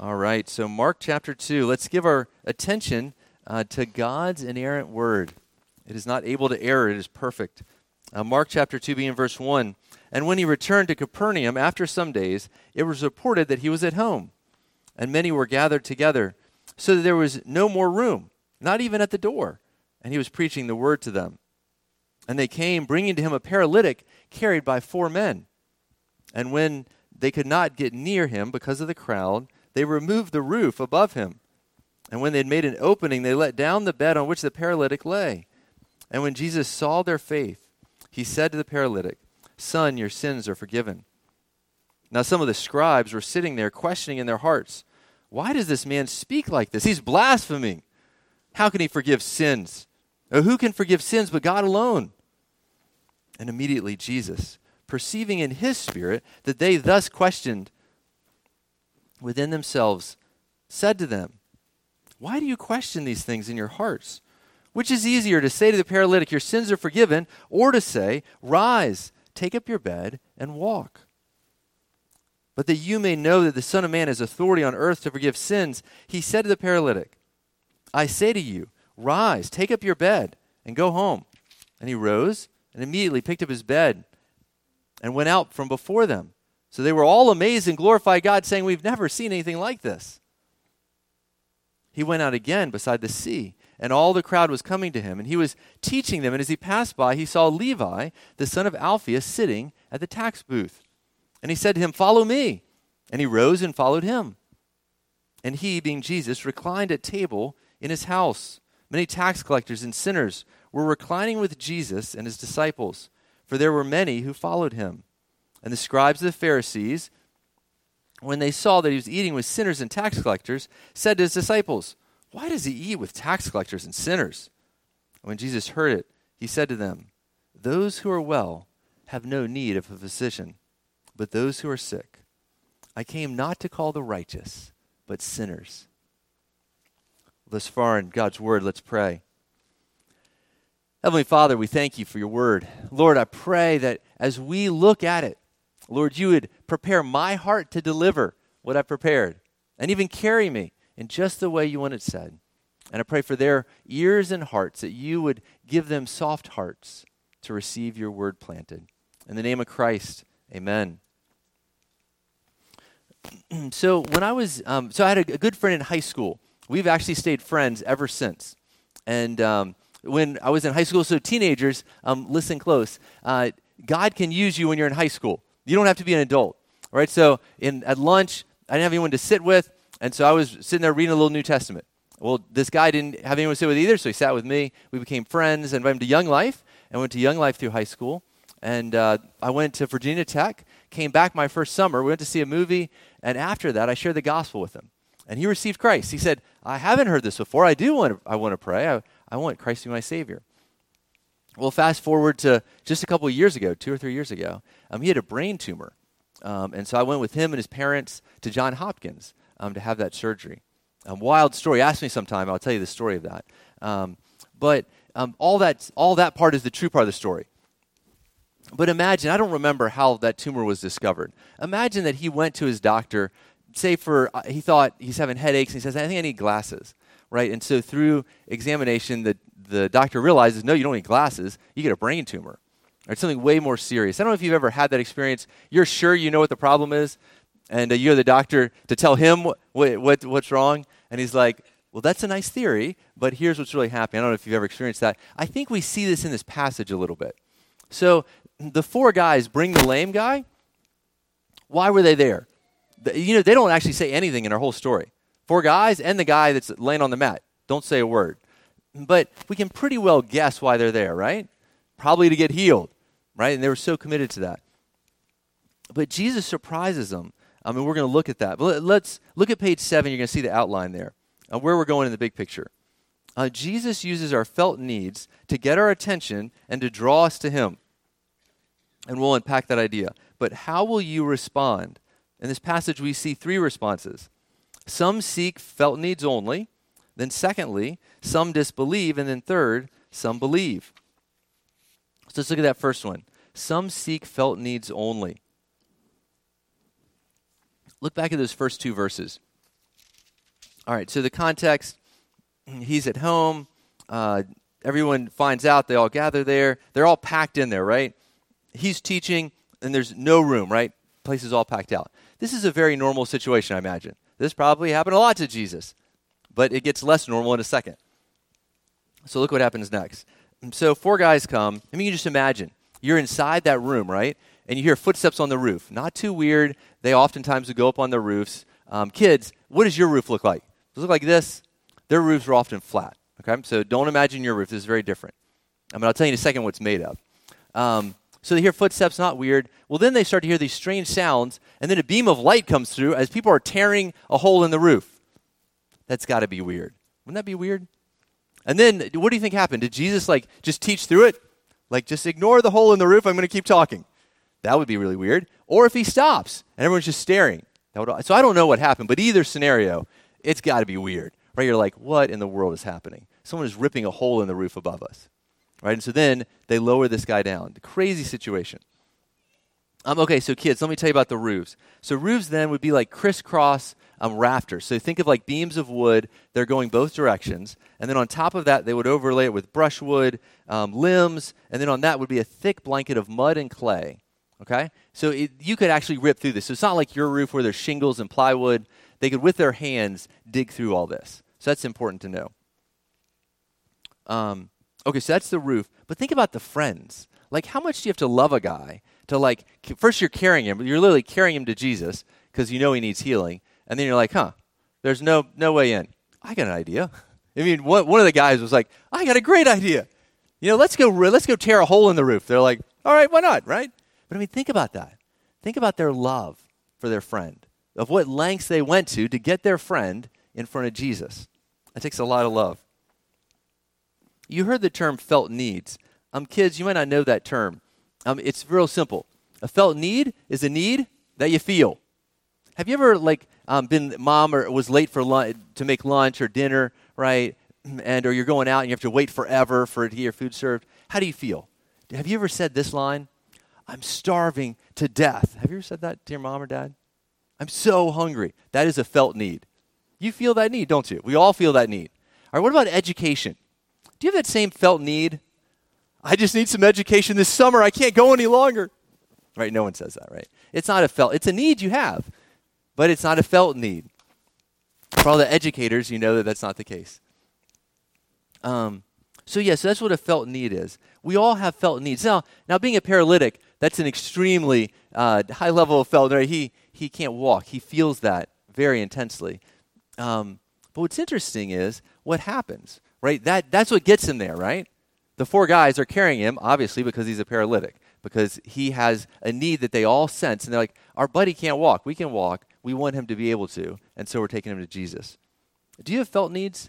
All right, so Mark chapter 2. Let's give our attention uh, to God's inerrant word. It is not able to err, it is perfect. Uh, Mark chapter 2, being verse 1. And when he returned to Capernaum after some days, it was reported that he was at home, and many were gathered together, so that there was no more room, not even at the door. And he was preaching the word to them. And they came, bringing to him a paralytic carried by four men. And when they could not get near him because of the crowd, they removed the roof above him. And when they had made an opening, they let down the bed on which the paralytic lay. And when Jesus saw their faith, he said to the paralytic, Son, your sins are forgiven. Now some of the scribes were sitting there, questioning in their hearts, Why does this man speak like this? He's blaspheming. How can he forgive sins? Or who can forgive sins but God alone? And immediately Jesus, perceiving in his spirit that they thus questioned, within themselves said to them, Why do you question these things in your hearts? Which is easier to say to the paralytic, Your sins are forgiven, or to say, Rise, take up your bed, and walk? But that you may know that the Son of Man has authority on earth to forgive sins, he said to the paralytic, I say to you, Rise, take up your bed, and go home. And he rose and immediately picked up his bed and went out from before them. So they were all amazed and glorified God, saying, We've never seen anything like this. He went out again beside the sea, and all the crowd was coming to him, and he was teaching them. And as he passed by, he saw Levi, the son of Alphaeus, sitting at the tax booth. And he said to him, Follow me. And he rose and followed him. And he, being Jesus, reclined at table in his house. Many tax collectors and sinners were reclining with Jesus and his disciples, for there were many who followed him. And the scribes of the Pharisees, when they saw that he was eating with sinners and tax collectors, said to his disciples, Why does he eat with tax collectors and sinners? when Jesus heard it, he said to them, Those who are well have no need of a physician, but those who are sick. I came not to call the righteous, but sinners. Thus far in God's word, let's pray. Heavenly Father, we thank you for your word. Lord, I pray that as we look at it, Lord, you would prepare my heart to deliver what I've prepared and even carry me in just the way you want it said. And I pray for their ears and hearts that you would give them soft hearts to receive your word planted. In the name of Christ, amen. so when I was, um, so I had a, a, good friend in high school. We've actually stayed friends ever since. And um, when I was in high school, so teenagers, um, listen close. Uh, God can use you when you're in high school. You don't have to be an adult. Right, so in, at lunch, I didn't have anyone to sit with, and so I was sitting there reading a little New Testament. Well, this guy didn't have anyone to sit with either, so he sat with me. We became friends Invited him to Young Life, and went to Young Life through high school. And uh, I went to Virginia Tech, came back my first summer. We went to see a movie, and after that, I shared the gospel with him. And he received Christ. He said, I haven't heard this before. I do want to, I want to pray. I, I want Christ to be my Savior. Well, fast forward to just a couple years ago, two or three years ago, um, he had a brain tumor. Um, and so I went with him and his parents to John Hopkins um, to have that surgery. A wild story. Ask me sometime. I'll tell you the story of that. Um, but um, all, that, all that part is the true part of the story. But imagine, I don't remember how that tumor was discovered. Imagine that he went to his doctor, say for, uh, he thought he's having headaches, and he says, I think I need glasses, right? And so through examination, the, the doctor realizes, no, you don't need glasses, you get a brain tumor or something way more serious. I don't know if you've ever had that experience. You're sure you know what the problem is, and uh, you're the doctor to tell him what, what, what's wrong, and he's like, well, that's a nice theory, but here's what's really happening. I don't know if you've ever experienced that. I think we see this in this passage a little bit. So the four guys bring the lame guy. Why were they there? The, you know, they don't actually say anything in our whole story. Four guys and the guy that's laying on the mat don't say a word. But we can pretty well guess why they're there, right? Probably to get healed right? And they were so committed to that. But Jesus surprises them. I mean, we're going to look at that. But let's look at page seven. You're going to see the outline there, uh, where we're going in the big picture. Uh, Jesus uses our felt needs to get our attention and to draw us to Him. And we'll unpack that idea. But how will you respond? In this passage, we see three responses. Some seek felt needs only. Then, secondly, some disbelieve. And then, third, some believe. So let's look at that first one. Some seek felt needs only. Look back at those first two verses. All right, so the context he's at home. Uh, everyone finds out. They all gather there. They're all packed in there, right? He's teaching, and there's no room, right? Place is all packed out. This is a very normal situation, I imagine. This probably happened a lot to Jesus, but it gets less normal in a second. So look what happens next. So four guys come. I mean, you just imagine you're inside that room, right? And you hear footsteps on the roof. Not too weird. They oftentimes would go up on the roofs. Um, kids, what does your roof look like? Does it look like this? Their roofs are often flat. Okay, so don't imagine your roof. This is very different. I mean, I'll tell you in a second what's made of. Um, so they hear footsteps, not weird. Well, then they start to hear these strange sounds, and then a beam of light comes through as people are tearing a hole in the roof. That's got to be weird. Wouldn't that be weird? And then what do you think happened? Did Jesus like just teach through it? Like just ignore the hole in the roof. I'm going to keep talking. That would be really weird. Or if he stops and everyone's just staring. Would, so I don't know what happened, but either scenario, it's got to be weird. Right? You're like, what in the world is happening? Someone is ripping a hole in the roof above us. Right? And so then they lower this guy down. The crazy situation. Um, okay, so kids, let me tell you about the roofs. So roofs then would be like crisscross um, rafters. So think of like beams of wood. They're going both directions. And then on top of that, they would overlay it with brushwood, um, limbs, and then on that would be a thick blanket of mud and clay. Okay? So it, you could actually rip through this. So it's not like your roof where there's shingles and plywood. They could, with their hands, dig through all this. So that's important to know. Um, okay, so that's the roof. But think about the friends. Like, how much do you have to love a guy to, like, first you're carrying him, you're literally carrying him to Jesus because you know he needs healing. And then you're like, huh, there's no, no way in. I got an idea. I mean, one, one of the guys was like, I got a great idea. You know, let's go, let's go tear a hole in the roof. They're like, all right, why not, right? But I mean, think about that. Think about their love for their friend, of what lengths they went to to get their friend in front of Jesus. That takes a lot of love. You heard the term felt needs. Um, kids, you might not know that term. Um, it's real simple. A felt need is a need that you feel. Have you ever like um, been mom or was late for lunch to make lunch or dinner, right? And or you're going out and you have to wait forever for to get your food served. How do you feel? Have you ever said this line? I'm starving to death. Have you ever said that to your mom or dad? I'm so hungry. That is a felt need. You feel that need, don't you? We all feel that need. All right, what about education? Do you have that same felt need? I just need some education this summer. I can't go any longer. Right? No one says that, right? It's not a felt, it's a need you have, but it's not a felt need. For all the educators, you know that that's not the case. Um, so, yes, yeah, so that's what a felt need is. We all have felt needs. Now, now being a paralytic, that's an extremely uh, high level of felt. Right? He, he can't walk, he feels that very intensely. Um, but what's interesting is what happens, right? That, that's what gets him there, right? The four guys are carrying him, obviously, because he's a paralytic, because he has a need that they all sense. And they're like, Our buddy can't walk. We can walk. We want him to be able to. And so we're taking him to Jesus. Do you have felt needs?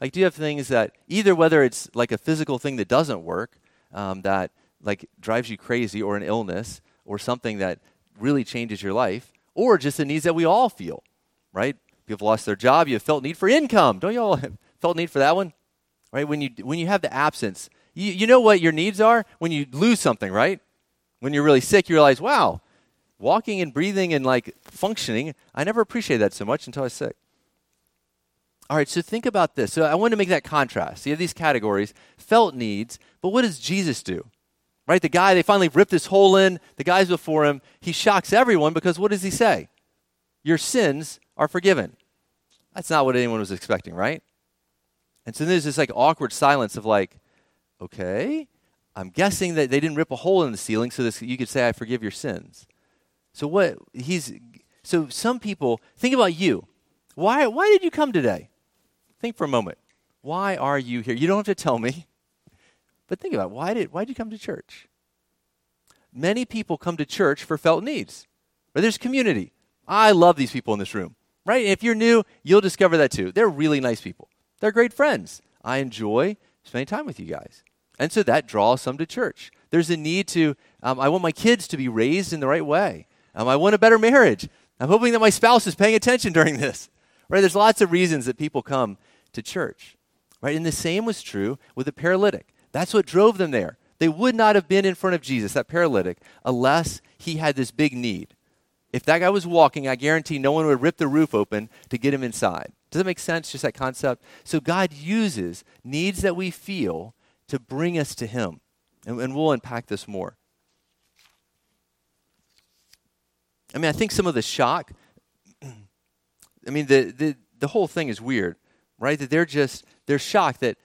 Like, do you have things that either whether it's like a physical thing that doesn't work, um, that like drives you crazy, or an illness, or something that really changes your life, or just the needs that we all feel, right? People have lost their job, you have felt need for income. Don't you all have felt need for that one? Right? When you when you have the absence, you, you know what your needs are when you lose something, right? When you're really sick, you realize, wow, walking and breathing and like functioning, I never appreciated that so much until I was sick. All right, so think about this. So I want to make that contrast. You have these categories, felt needs, but what does Jesus do? Right? The guy, they finally ripped this hole in, the guys before him, he shocks everyone because what does he say? Your sins are forgiven. That's not what anyone was expecting, right? And so there's this like awkward silence of like, okay, I'm guessing that they didn't rip a hole in the ceiling so this, you could say, I forgive your sins. So what he's so some people think about you. Why why did you come today? Think for a moment. Why are you here? You don't have to tell me. But think about it. why did why did you come to church? Many people come to church for felt needs. Or there's community. I love these people in this room. Right? And if you're new, you'll discover that too. They're really nice people. They're great friends. I enjoy spending time with you guys. And so that draws some to church. There's a need to, um, I want my kids to be raised in the right way. Um, I want a better marriage. I'm hoping that my spouse is paying attention during this. Right? There's lots of reasons that people come to church. Right? And the same was true with the paralytic. That's what drove them there. They would not have been in front of Jesus, that paralytic, unless he had this big need. If that guy was walking, I guarantee no one would rip the roof open to get him inside. Does that make sense? Just that concept? So God uses needs that we feel to bring us to Him. And, and we'll unpack this more. I mean, I think some of the shock, I mean, the, the, the whole thing is weird, right? That they're just, they're shocked that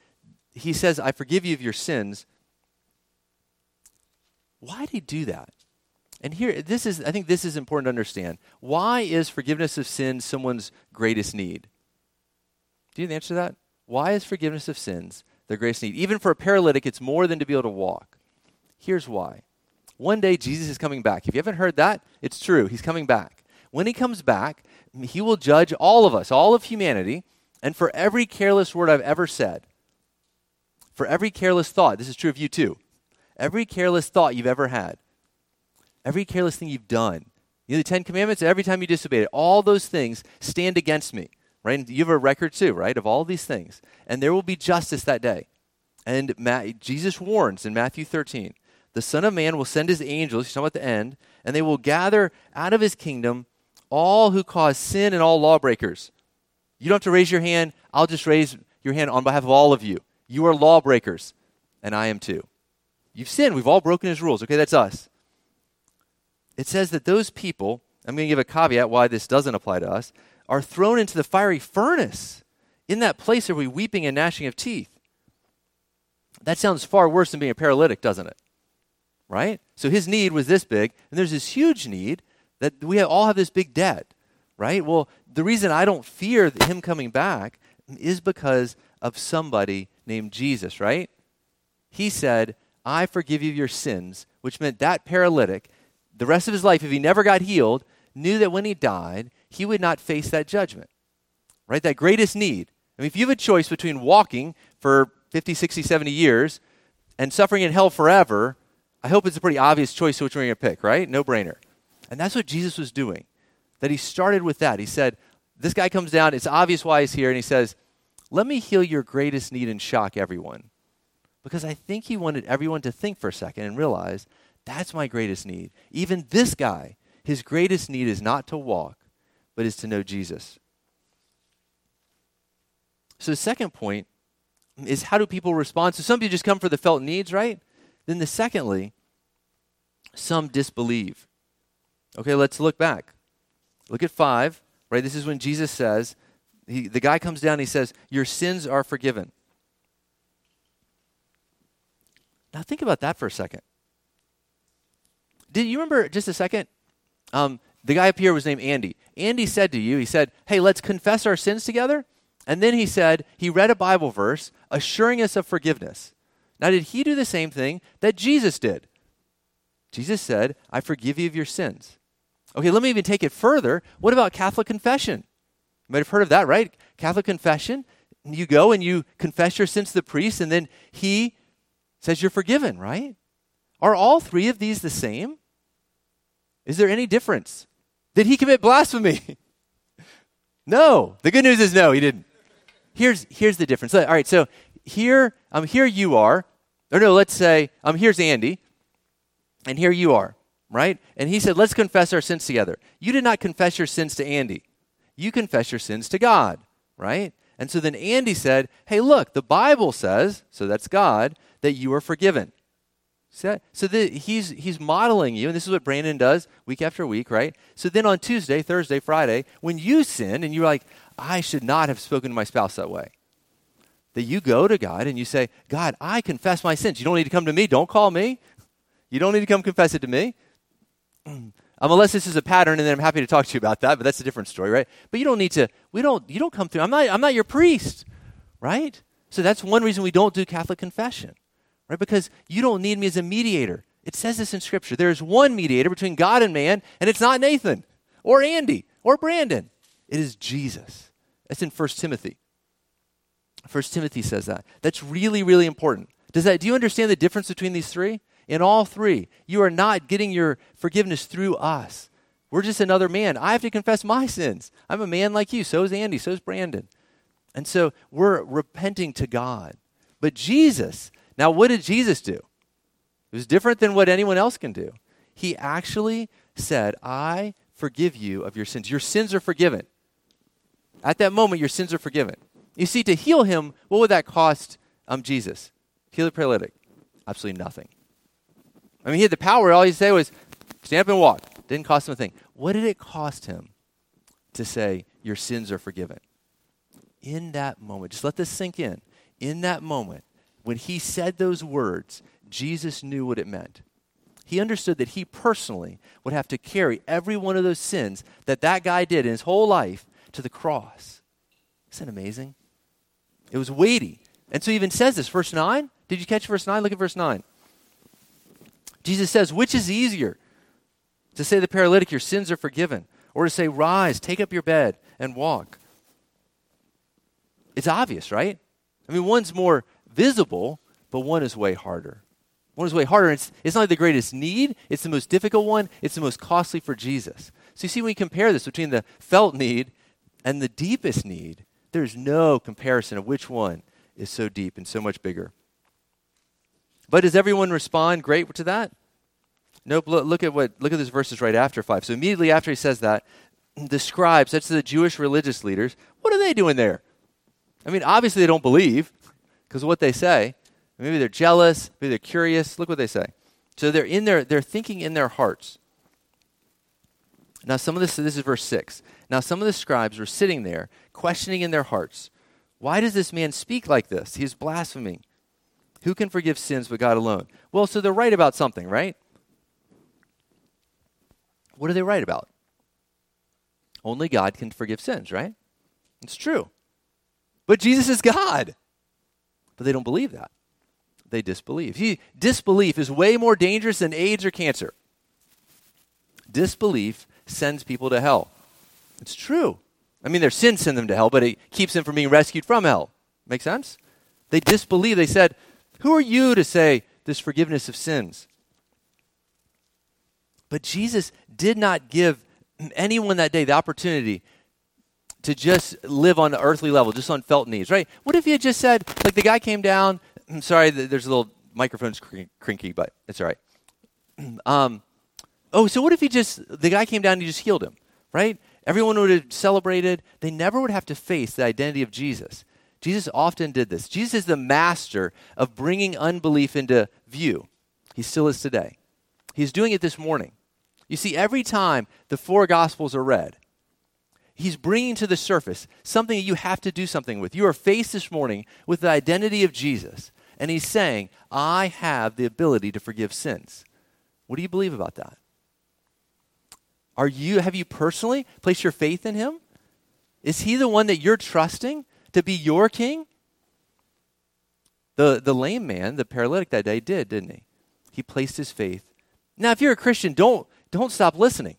He says, I forgive you of your sins. Why did He do that? And here, this is, I think this is important to understand. Why is forgiveness of sins someone's greatest need? Do you know the answer to that? Why is forgiveness of sins their greatest need? Even for a paralytic, it's more than to be able to walk. Here's why. One day, Jesus is coming back. If you haven't heard that, it's true. He's coming back. When he comes back, he will judge all of us, all of humanity, and for every careless word I've ever said, for every careless thought, this is true of you too, every careless thought you've ever had, every careless thing you've done, you know, the Ten Commandments, every time you disobeyed it, all those things stand against me right? And you have a record too, right, of all these things. And there will be justice that day. And Jesus warns in Matthew 13 the Son of Man will send his angels, he's talking about the end, and they will gather out of his kingdom all who cause sin and all lawbreakers. You don't have to raise your hand. I'll just raise your hand on behalf of all of you. You are lawbreakers, and I am too. You've sinned. We've all broken his rules. Okay, that's us. It says that those people, I'm going to give a caveat why this doesn't apply to us are thrown into the fiery furnace. In that place are we weeping and gnashing of teeth. That sounds far worse than being a paralytic, doesn't it? Right? So his need was this big, and there's this huge need that we all have this big debt, right? Well, the reason I don't fear him coming back is because of somebody named Jesus, right? He said, I forgive you your sins, which meant that paralytic, the rest of his life, if he never got healed, knew that when he died, he would not face that judgment. Right? That greatest need. I mean, if you have a choice between walking for 50, 60, 70 years and suffering in hell forever, I hope it's a pretty obvious choice which you're going to pick, right? No brainer. And that's what Jesus was doing. That he started with that. He said, This guy comes down, it's obvious why he's here, and he says, Let me heal your greatest need and shock everyone. Because I think he wanted everyone to think for a second and realize that's my greatest need. Even this guy, his greatest need is not to walk, but is to know Jesus. So the second point is how do people respond? So some people just come for the felt needs, right? Then the secondly, some disbelieve. Okay, let's look back. Look at five, right? This is when Jesus says, he, the guy comes down, he says, Your sins are forgiven. Now think about that for a second. Did you remember just a second? Um, the guy up here was named Andy. Andy said to you, he said, Hey, let's confess our sins together. And then he said, he read a Bible verse assuring us of forgiveness. Now, did he do the same thing that Jesus did? Jesus said, I forgive you of your sins. Okay, let me even take it further. What about Catholic confession? You might have heard of that, right? Catholic confession, you go and you confess your sins to the priest, and then he says you're forgiven, right? Are all three of these the same? Is there any difference? Did he commit blasphemy? no. The good news is no, he didn't. Here's, here's the difference. All right, so here, um, here you are. Or no, let's say, um, here's Andy, and here you are, right? And he said, let's confess our sins together. You did not confess your sins to Andy. You confess your sins to God, right? And so then Andy said, hey, look, the Bible says, so that's God, that you are forgiven. So, the, he's, he's modeling you, and this is what Brandon does week after week, right? So then on Tuesday, Thursday, Friday, when you sin and you're like, I should not have spoken to my spouse that way, that you go to God and you say, God, I confess my sins. You don't need to come to me. Don't call me. You don't need to come confess it to me. Um, unless this is a pattern, and then I'm happy to talk to you about that, but that's a different story, right? But you don't need to, we don't, you don't come through. I'm not, I'm not your priest, right? So that's one reason we don't do Catholic confession right? Because you don't need me as a mediator. It says this in Scripture. There is one mediator between God and man, and it's not Nathan or Andy or Brandon. It is Jesus. That's in 1 Timothy. 1 Timothy says that. That's really, really important. Does that, do you understand the difference between these three? In all three, you are not getting your forgiveness through us. We're just another man. I have to confess my sins. I'm a man like you. So is Andy. So is Brandon. And so we're repenting to God. But Jesus now, what did Jesus do? It was different than what anyone else can do. He actually said, I forgive you of your sins. Your sins are forgiven. At that moment, your sins are forgiven. You see, to heal him, what would that cost um, Jesus? Heal the paralytic? Absolutely nothing. I mean, he had the power. All he said was, stand up and walk. Didn't cost him a thing. What did it cost him to say, your sins are forgiven? In that moment, just let this sink in. In that moment, when he said those words, Jesus knew what it meant. He understood that he personally would have to carry every one of those sins that that guy did in his whole life to the cross. Isn't that amazing? It was weighty. And so he even says this, verse 9. Did you catch verse 9? Look at verse 9. Jesus says, Which is easier? To say the paralytic, Your sins are forgiven, or to say, Rise, take up your bed, and walk? It's obvious, right? I mean, one's more visible, but one is way harder. One is way harder. It's, it's not the greatest need, it's the most difficult one, it's the most costly for Jesus. So you see, when we compare this between the felt need and the deepest need, there's no comparison of which one is so deep and so much bigger. But does everyone respond great to that? Nope. Look, at what look at these verses right after five. So immediately after he says that, the scribes, that's the Jewish religious leaders, what are they doing there? I mean, obviously they don't believe because what they say. Maybe they're jealous. Maybe they're curious. Look what they say. So they're in their they're thinking in their hearts. Now some of this this is verse six. Now some of the scribes were sitting there, questioning in their hearts, why does this man speak like this? He's blaspheming. Who can forgive sins but God alone? Well, so they're right about something, right? What are they right about? Only God can forgive sins, right? It's true. But Jesus is God. But they don't believe that they disbelieve. He, disbelief is way more dangerous than AIDS or cancer. Disbelief sends people to hell. It's true. I mean, their sins send them to hell, but it keeps them from being rescued from hell. Make sense? They disbelieve. They said, Who are you to say this forgiveness of sins? But Jesus did not give anyone that day the opportunity to just live on the earthly level, just on felt needs, right? What if he had just said, like the guy came down, I'm sorry, there's a little microphone's crinky, but it's all right. Um, oh, so what if he just, the guy came down and he just healed him, right? Everyone would have celebrated. They never would have to face the identity of Jesus. Jesus often did this. Jesus is the master of bringing unbelief into view. He still is today. He's doing it this morning. You see, every time the four Gospels are read, he's bringing to the surface something that you have to do something with. You are faced this morning with the identity of Jesus. And he's saying, I have the ability to forgive sins. What do you believe about that? Are you have you personally placed your faith in him? Is he the one that you're trusting to be your king? The the lame man, the paralytic that day did, didn't he? He placed his faith. Now if you're a Christian, don't don't stop listening.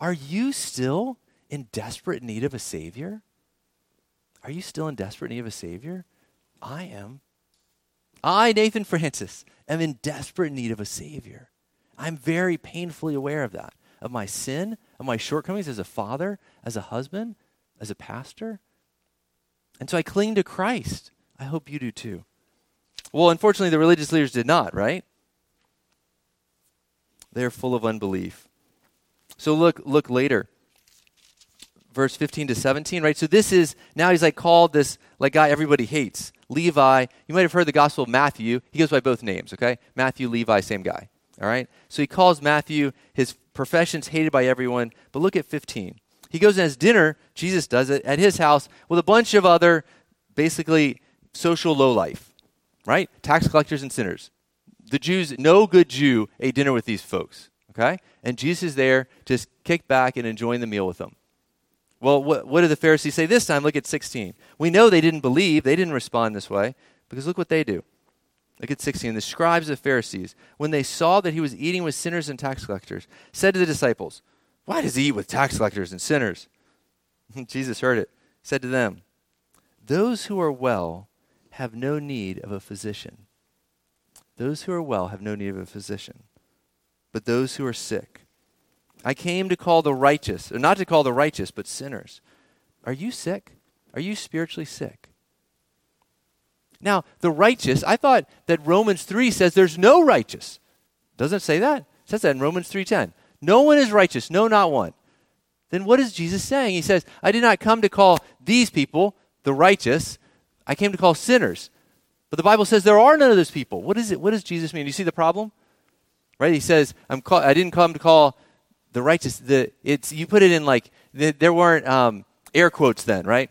Are you still in desperate need of a savior? Are you still in desperate need of a savior? I am. I, Nathan Francis, am in desperate need of a Savior. I'm very painfully aware of that, of my sin, of my shortcomings as a father, as a husband, as a pastor. And so I cling to Christ. I hope you do too. Well, unfortunately, the religious leaders did not, right? They're full of unbelief. So look, look later verse 15 to 17, right? So this is, now he's like called this like guy everybody hates. Levi. You might have heard the Gospel of Matthew. He goes by both names, okay? Matthew, Levi, same guy. All right? So he calls Matthew, his profession's hated by everyone. But look at 15. He goes and has dinner, Jesus does it, at his house with a bunch of other basically social lowlife, right? Tax collectors and sinners. The Jews, no good Jew ate dinner with these folks, okay? And Jesus is there just kick back and enjoying the meal with them. Well, what, what did the Pharisees say this time? Look at 16. We know they didn't believe, they didn't respond this way, because look what they do. Look at 16. The scribes of Pharisees, when they saw that he was eating with sinners and tax collectors, said to the disciples, Why does he eat with tax collectors and sinners? Jesus heard it, said to them, Those who are well have no need of a physician. Those who are well have no need of a physician, but those who are sick. I came to call the righteous, or not to call the righteous, but sinners. Are you sick? Are you spiritually sick? Now, the righteous, I thought that Romans 3 says there's no righteous. Doesn't it say that? It says that in Romans 3:10. No one is righteous, no, not one. Then what is Jesus saying? He says, I did not come to call these people the righteous, I came to call sinners. But the Bible says there are none of those people. What is it? What does Jesus mean? Do you see the problem? Right? He says, I'm call, I didn't come to call the righteous. The, it's, you put it in like, the, there weren't um, air quotes then, right?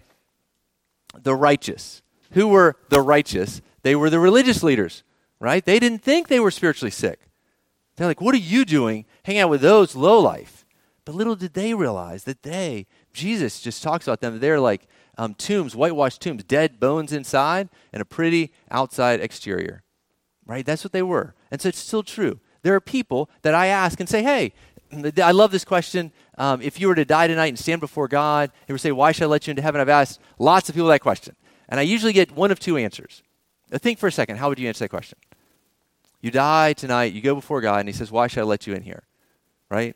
The righteous. Who were the righteous? They were the religious leaders, right? They didn't think they were spiritually sick. They're like, what are you doing Hang out with those low life? But little did they realize that they, Jesus just talks about them, they're like um, tombs, whitewashed tombs, dead bones inside and a pretty outside exterior. Right? That's what they were. And so it's still true. There are people that I ask and say, hey, I love this question. Um, if you were to die tonight and stand before God, He would say, Why should I let you into heaven? I've asked lots of people that question. And I usually get one of two answers. Now think for a second. How would you answer that question? You die tonight, you go before God, and He says, Why should I let you in here? Right?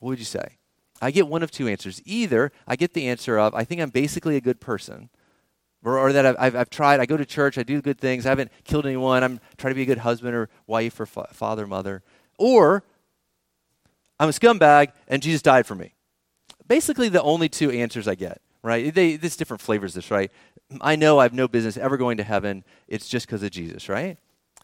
What would you say? I get one of two answers. Either I get the answer of, I think I'm basically a good person, or, or that I've, I've, tried, I go to church, I do good things, I haven't killed anyone, I'm trying to be a good husband or wife or fa- father, mother. Or I'm a scumbag and Jesus died for me. Basically, the only two answers I get, right? They, there's different flavors this, right? I know I have no business ever going to heaven. It's just because of Jesus, right?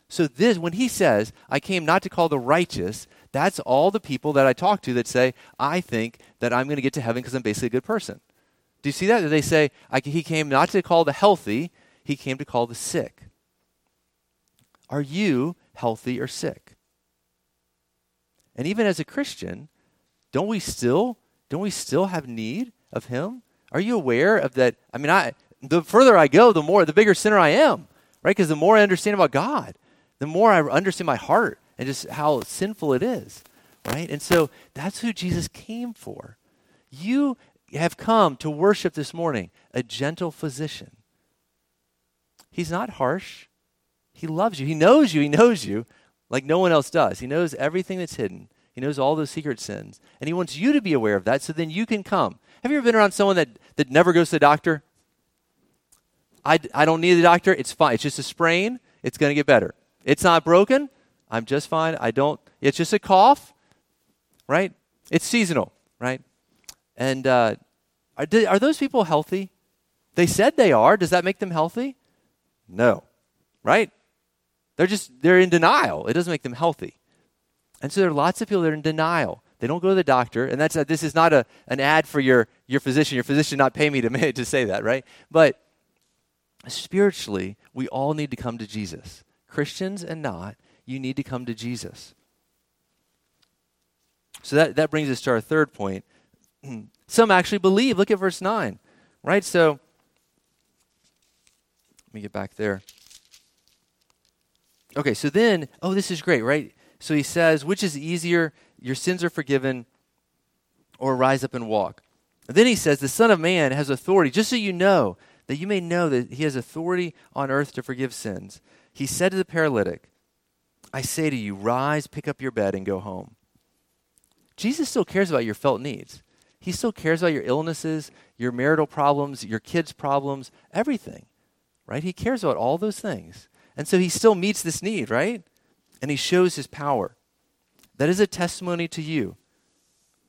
So this, when he says, I came not to call the righteous, that's all the people that I talk to that say, I think that I'm going to get to heaven because I'm basically a good person. Do you see that? They say, he came not to call the healthy, he came to call the sick. Are you healthy or sick? And even as a Christian, don't we still don't we still have need of him? Are you aware of that? I mean, I the further I go, the more the bigger sinner I am, right? Because the more I understand about God, the more I understand my heart and just how sinful it is, right? And so that's who Jesus came for. You have come to worship this morning a gentle physician. He's not harsh. He loves you. He knows you. He knows you like no one else does. He knows everything that's hidden. He knows all those secret sins. And he wants you to be aware of that so then you can come. Have you ever been around someone that, that never goes to the doctor? I, I don't need the doctor. It's fine. It's just a sprain. It's going to get better. It's not broken. I'm just fine. I don't, it's just a cough, right? It's seasonal, right? And uh, are, are those people healthy? They said they are. Does that make them healthy? No, right? They're just, they're in denial. It doesn't make them healthy. And so there are lots of people that are in denial. They don't go to the doctor, and that's this is not a, an ad for your, your physician. Your physician not pay me to, to say that, right? But spiritually, we all need to come to Jesus. Christians and not, you need to come to Jesus. So that, that brings us to our third point. Some actually believe. Look at verse 9, right? So, let me get back there. Okay, so then, oh, this is great, right? So he says, which is easier, your sins are forgiven, or rise up and walk? And then he says, the Son of Man has authority, just so you know, that you may know that he has authority on earth to forgive sins. He said to the paralytic, I say to you, rise, pick up your bed, and go home. Jesus still cares about your felt needs. He still cares about your illnesses, your marital problems, your kids' problems, everything, right? He cares about all those things. And so he still meets this need, right? And he shows his power. That is a testimony to you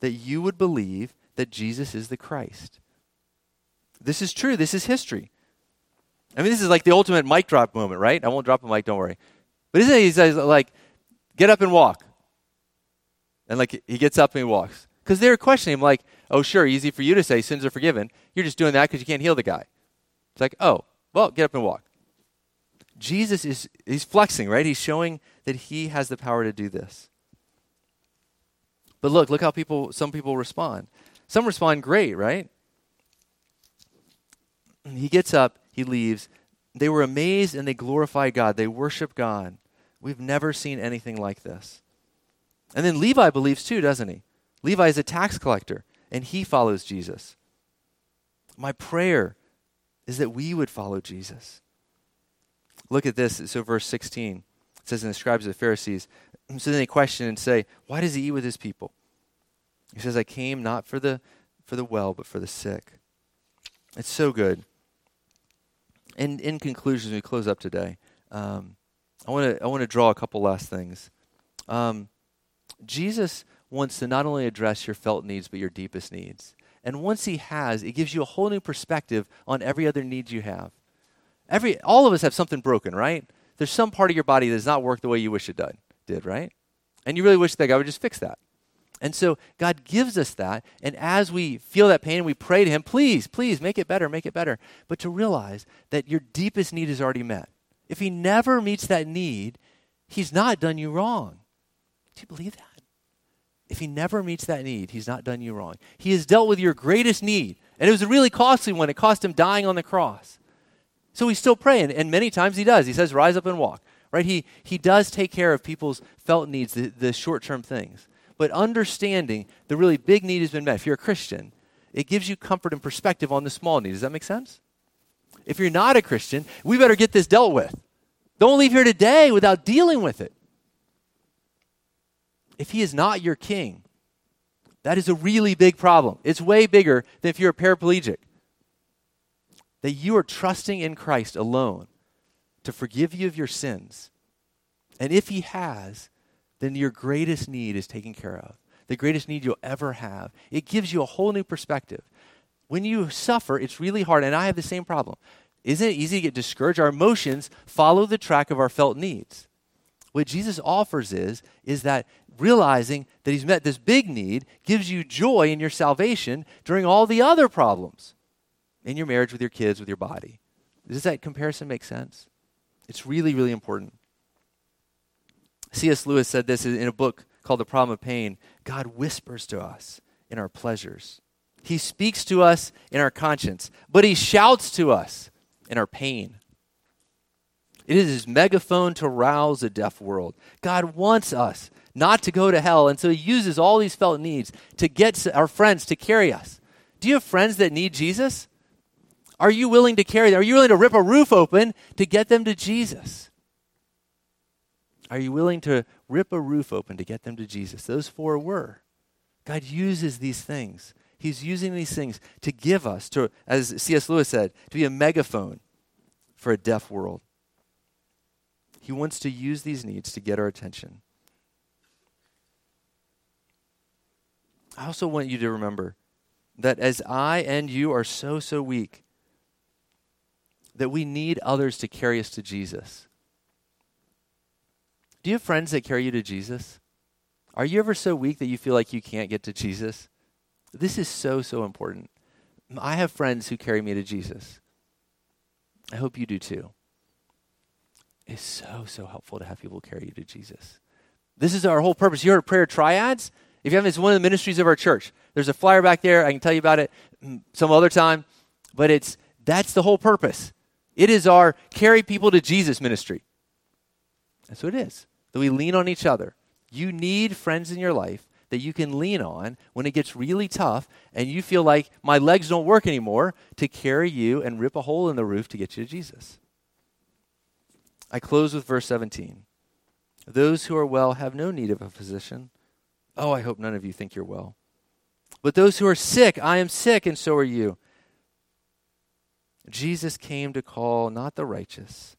that you would believe that Jesus is the Christ. This is true. This is history. I mean, this is like the ultimate mic drop moment, right? I won't drop a mic, don't worry. But isn't it? He says, like, get up and walk. And like, he gets up and he walks. Because they're questioning him, like, oh, sure, easy for you to say sins are forgiven. You're just doing that because you can't heal the guy. It's like, oh, well, get up and walk. Jesus is he's flexing, right? He's showing that he has the power to do this. But look, look how people some people respond. Some respond great, right? He gets up, he leaves. They were amazed and they glorify God. They worship God. We've never seen anything like this. And then Levi believes too, doesn't he? Levi is a tax collector and he follows Jesus. My prayer is that we would follow Jesus. Look at this. So, verse 16 it says, And the scribes of the Pharisees. So then they question and say, Why does he eat with his people? He says, I came not for the, for the well, but for the sick. It's so good. And in conclusion, we close up today, um, I want to I want to draw a couple last things. Um, Jesus wants to not only address your felt needs, but your deepest needs. And once He has, it gives you a whole new perspective on every other need you have. Every, all of us have something broken, right? There's some part of your body that does not work the way you wish it did, did, right? And you really wish that God would just fix that. And so God gives us that. And as we feel that pain, we pray to Him, please, please make it better, make it better. But to realize that your deepest need is already met. If He never meets that need, He's not done you wrong. Do you believe that? If He never meets that need, He's not done you wrong. He has dealt with your greatest need. And it was a really costly one. It cost Him dying on the cross. So He's still praying. And many times He does. He says, rise up and walk. Right? He, he does take care of people's felt needs, the, the short term things but understanding the really big need has been met. If you're a Christian, it gives you comfort and perspective on the small need. Does that make sense? If you're not a Christian, we better get this dealt with. Don't leave here today without dealing with it. If he is not your king, that is a really big problem. It's way bigger than if you're a paraplegic. That you are trusting in Christ alone to forgive you of your sins. And if he has, then your greatest need is taken care of. The greatest need you'll ever have. It gives you a whole new perspective. When you suffer, it's really hard, and I have the same problem. Isn't it easy to get discouraged? Our emotions follow the track of our felt needs. What Jesus offers is, is that realizing that he's met this big need gives you joy in your salvation during all the other problems in your marriage with your kids, with your body. Does that comparison make sense? It's really, really important. C.S. Lewis said this in a book called The Problem of Pain God whispers to us in our pleasures. He speaks to us in our conscience, but he shouts to us in our pain. It is his megaphone to rouse a deaf world. God wants us not to go to hell, and so he uses all these felt needs to get our friends to carry us. Do you have friends that need Jesus? Are you willing to carry them? Are you willing to rip a roof open to get them to Jesus? Are you willing to rip a roof open to get them to Jesus? Those four were. God uses these things. He's using these things to give us, to, as C.S. Lewis said, to be a megaphone for a deaf world. He wants to use these needs to get our attention. I also want you to remember that as I and you are so, so weak, that we need others to carry us to Jesus. Do you have friends that carry you to Jesus? Are you ever so weak that you feel like you can't get to Jesus? This is so, so important. I have friends who carry me to Jesus. I hope you do too. It's so, so helpful to have people carry you to Jesus. This is our whole purpose. You heard prayer triads? If you haven't, it's one of the ministries of our church. There's a flyer back there. I can tell you about it some other time. But it's that's the whole purpose. It is our carry people to Jesus ministry. That's what it is that we lean on each other. You need friends in your life that you can lean on when it gets really tough and you feel like my legs don't work anymore to carry you and rip a hole in the roof to get you to Jesus. I close with verse 17. Those who are well have no need of a physician. Oh, I hope none of you think you're well. But those who are sick, I am sick, and so are you. Jesus came to call not the righteous,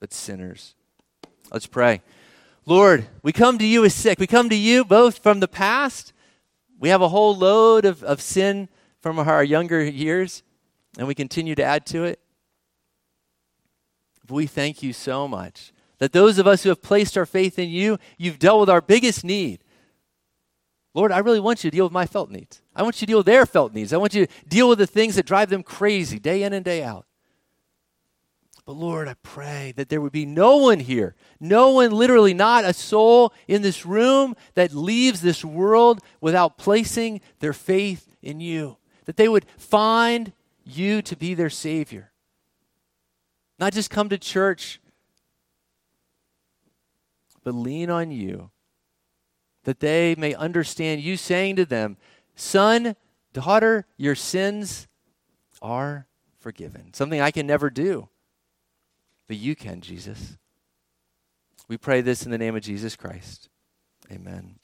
but sinners. Let's pray. Lord, we come to you as sick. We come to you both from the past. We have a whole load of, of sin from our younger years, and we continue to add to it. We thank you so much that those of us who have placed our faith in you, you've dealt with our biggest need. Lord, I really want you to deal with my felt needs. I want you to deal with their felt needs. I want you to deal with the things that drive them crazy day in and day out. But Lord, I pray that there would be no one here, no one, literally not a soul in this room that leaves this world without placing their faith in you. That they would find you to be their Savior. Not just come to church, but lean on you. That they may understand you saying to them, Son, daughter, your sins are forgiven. Something I can never do but you can, Jesus. We pray this in the name of Jesus Christ. Amen.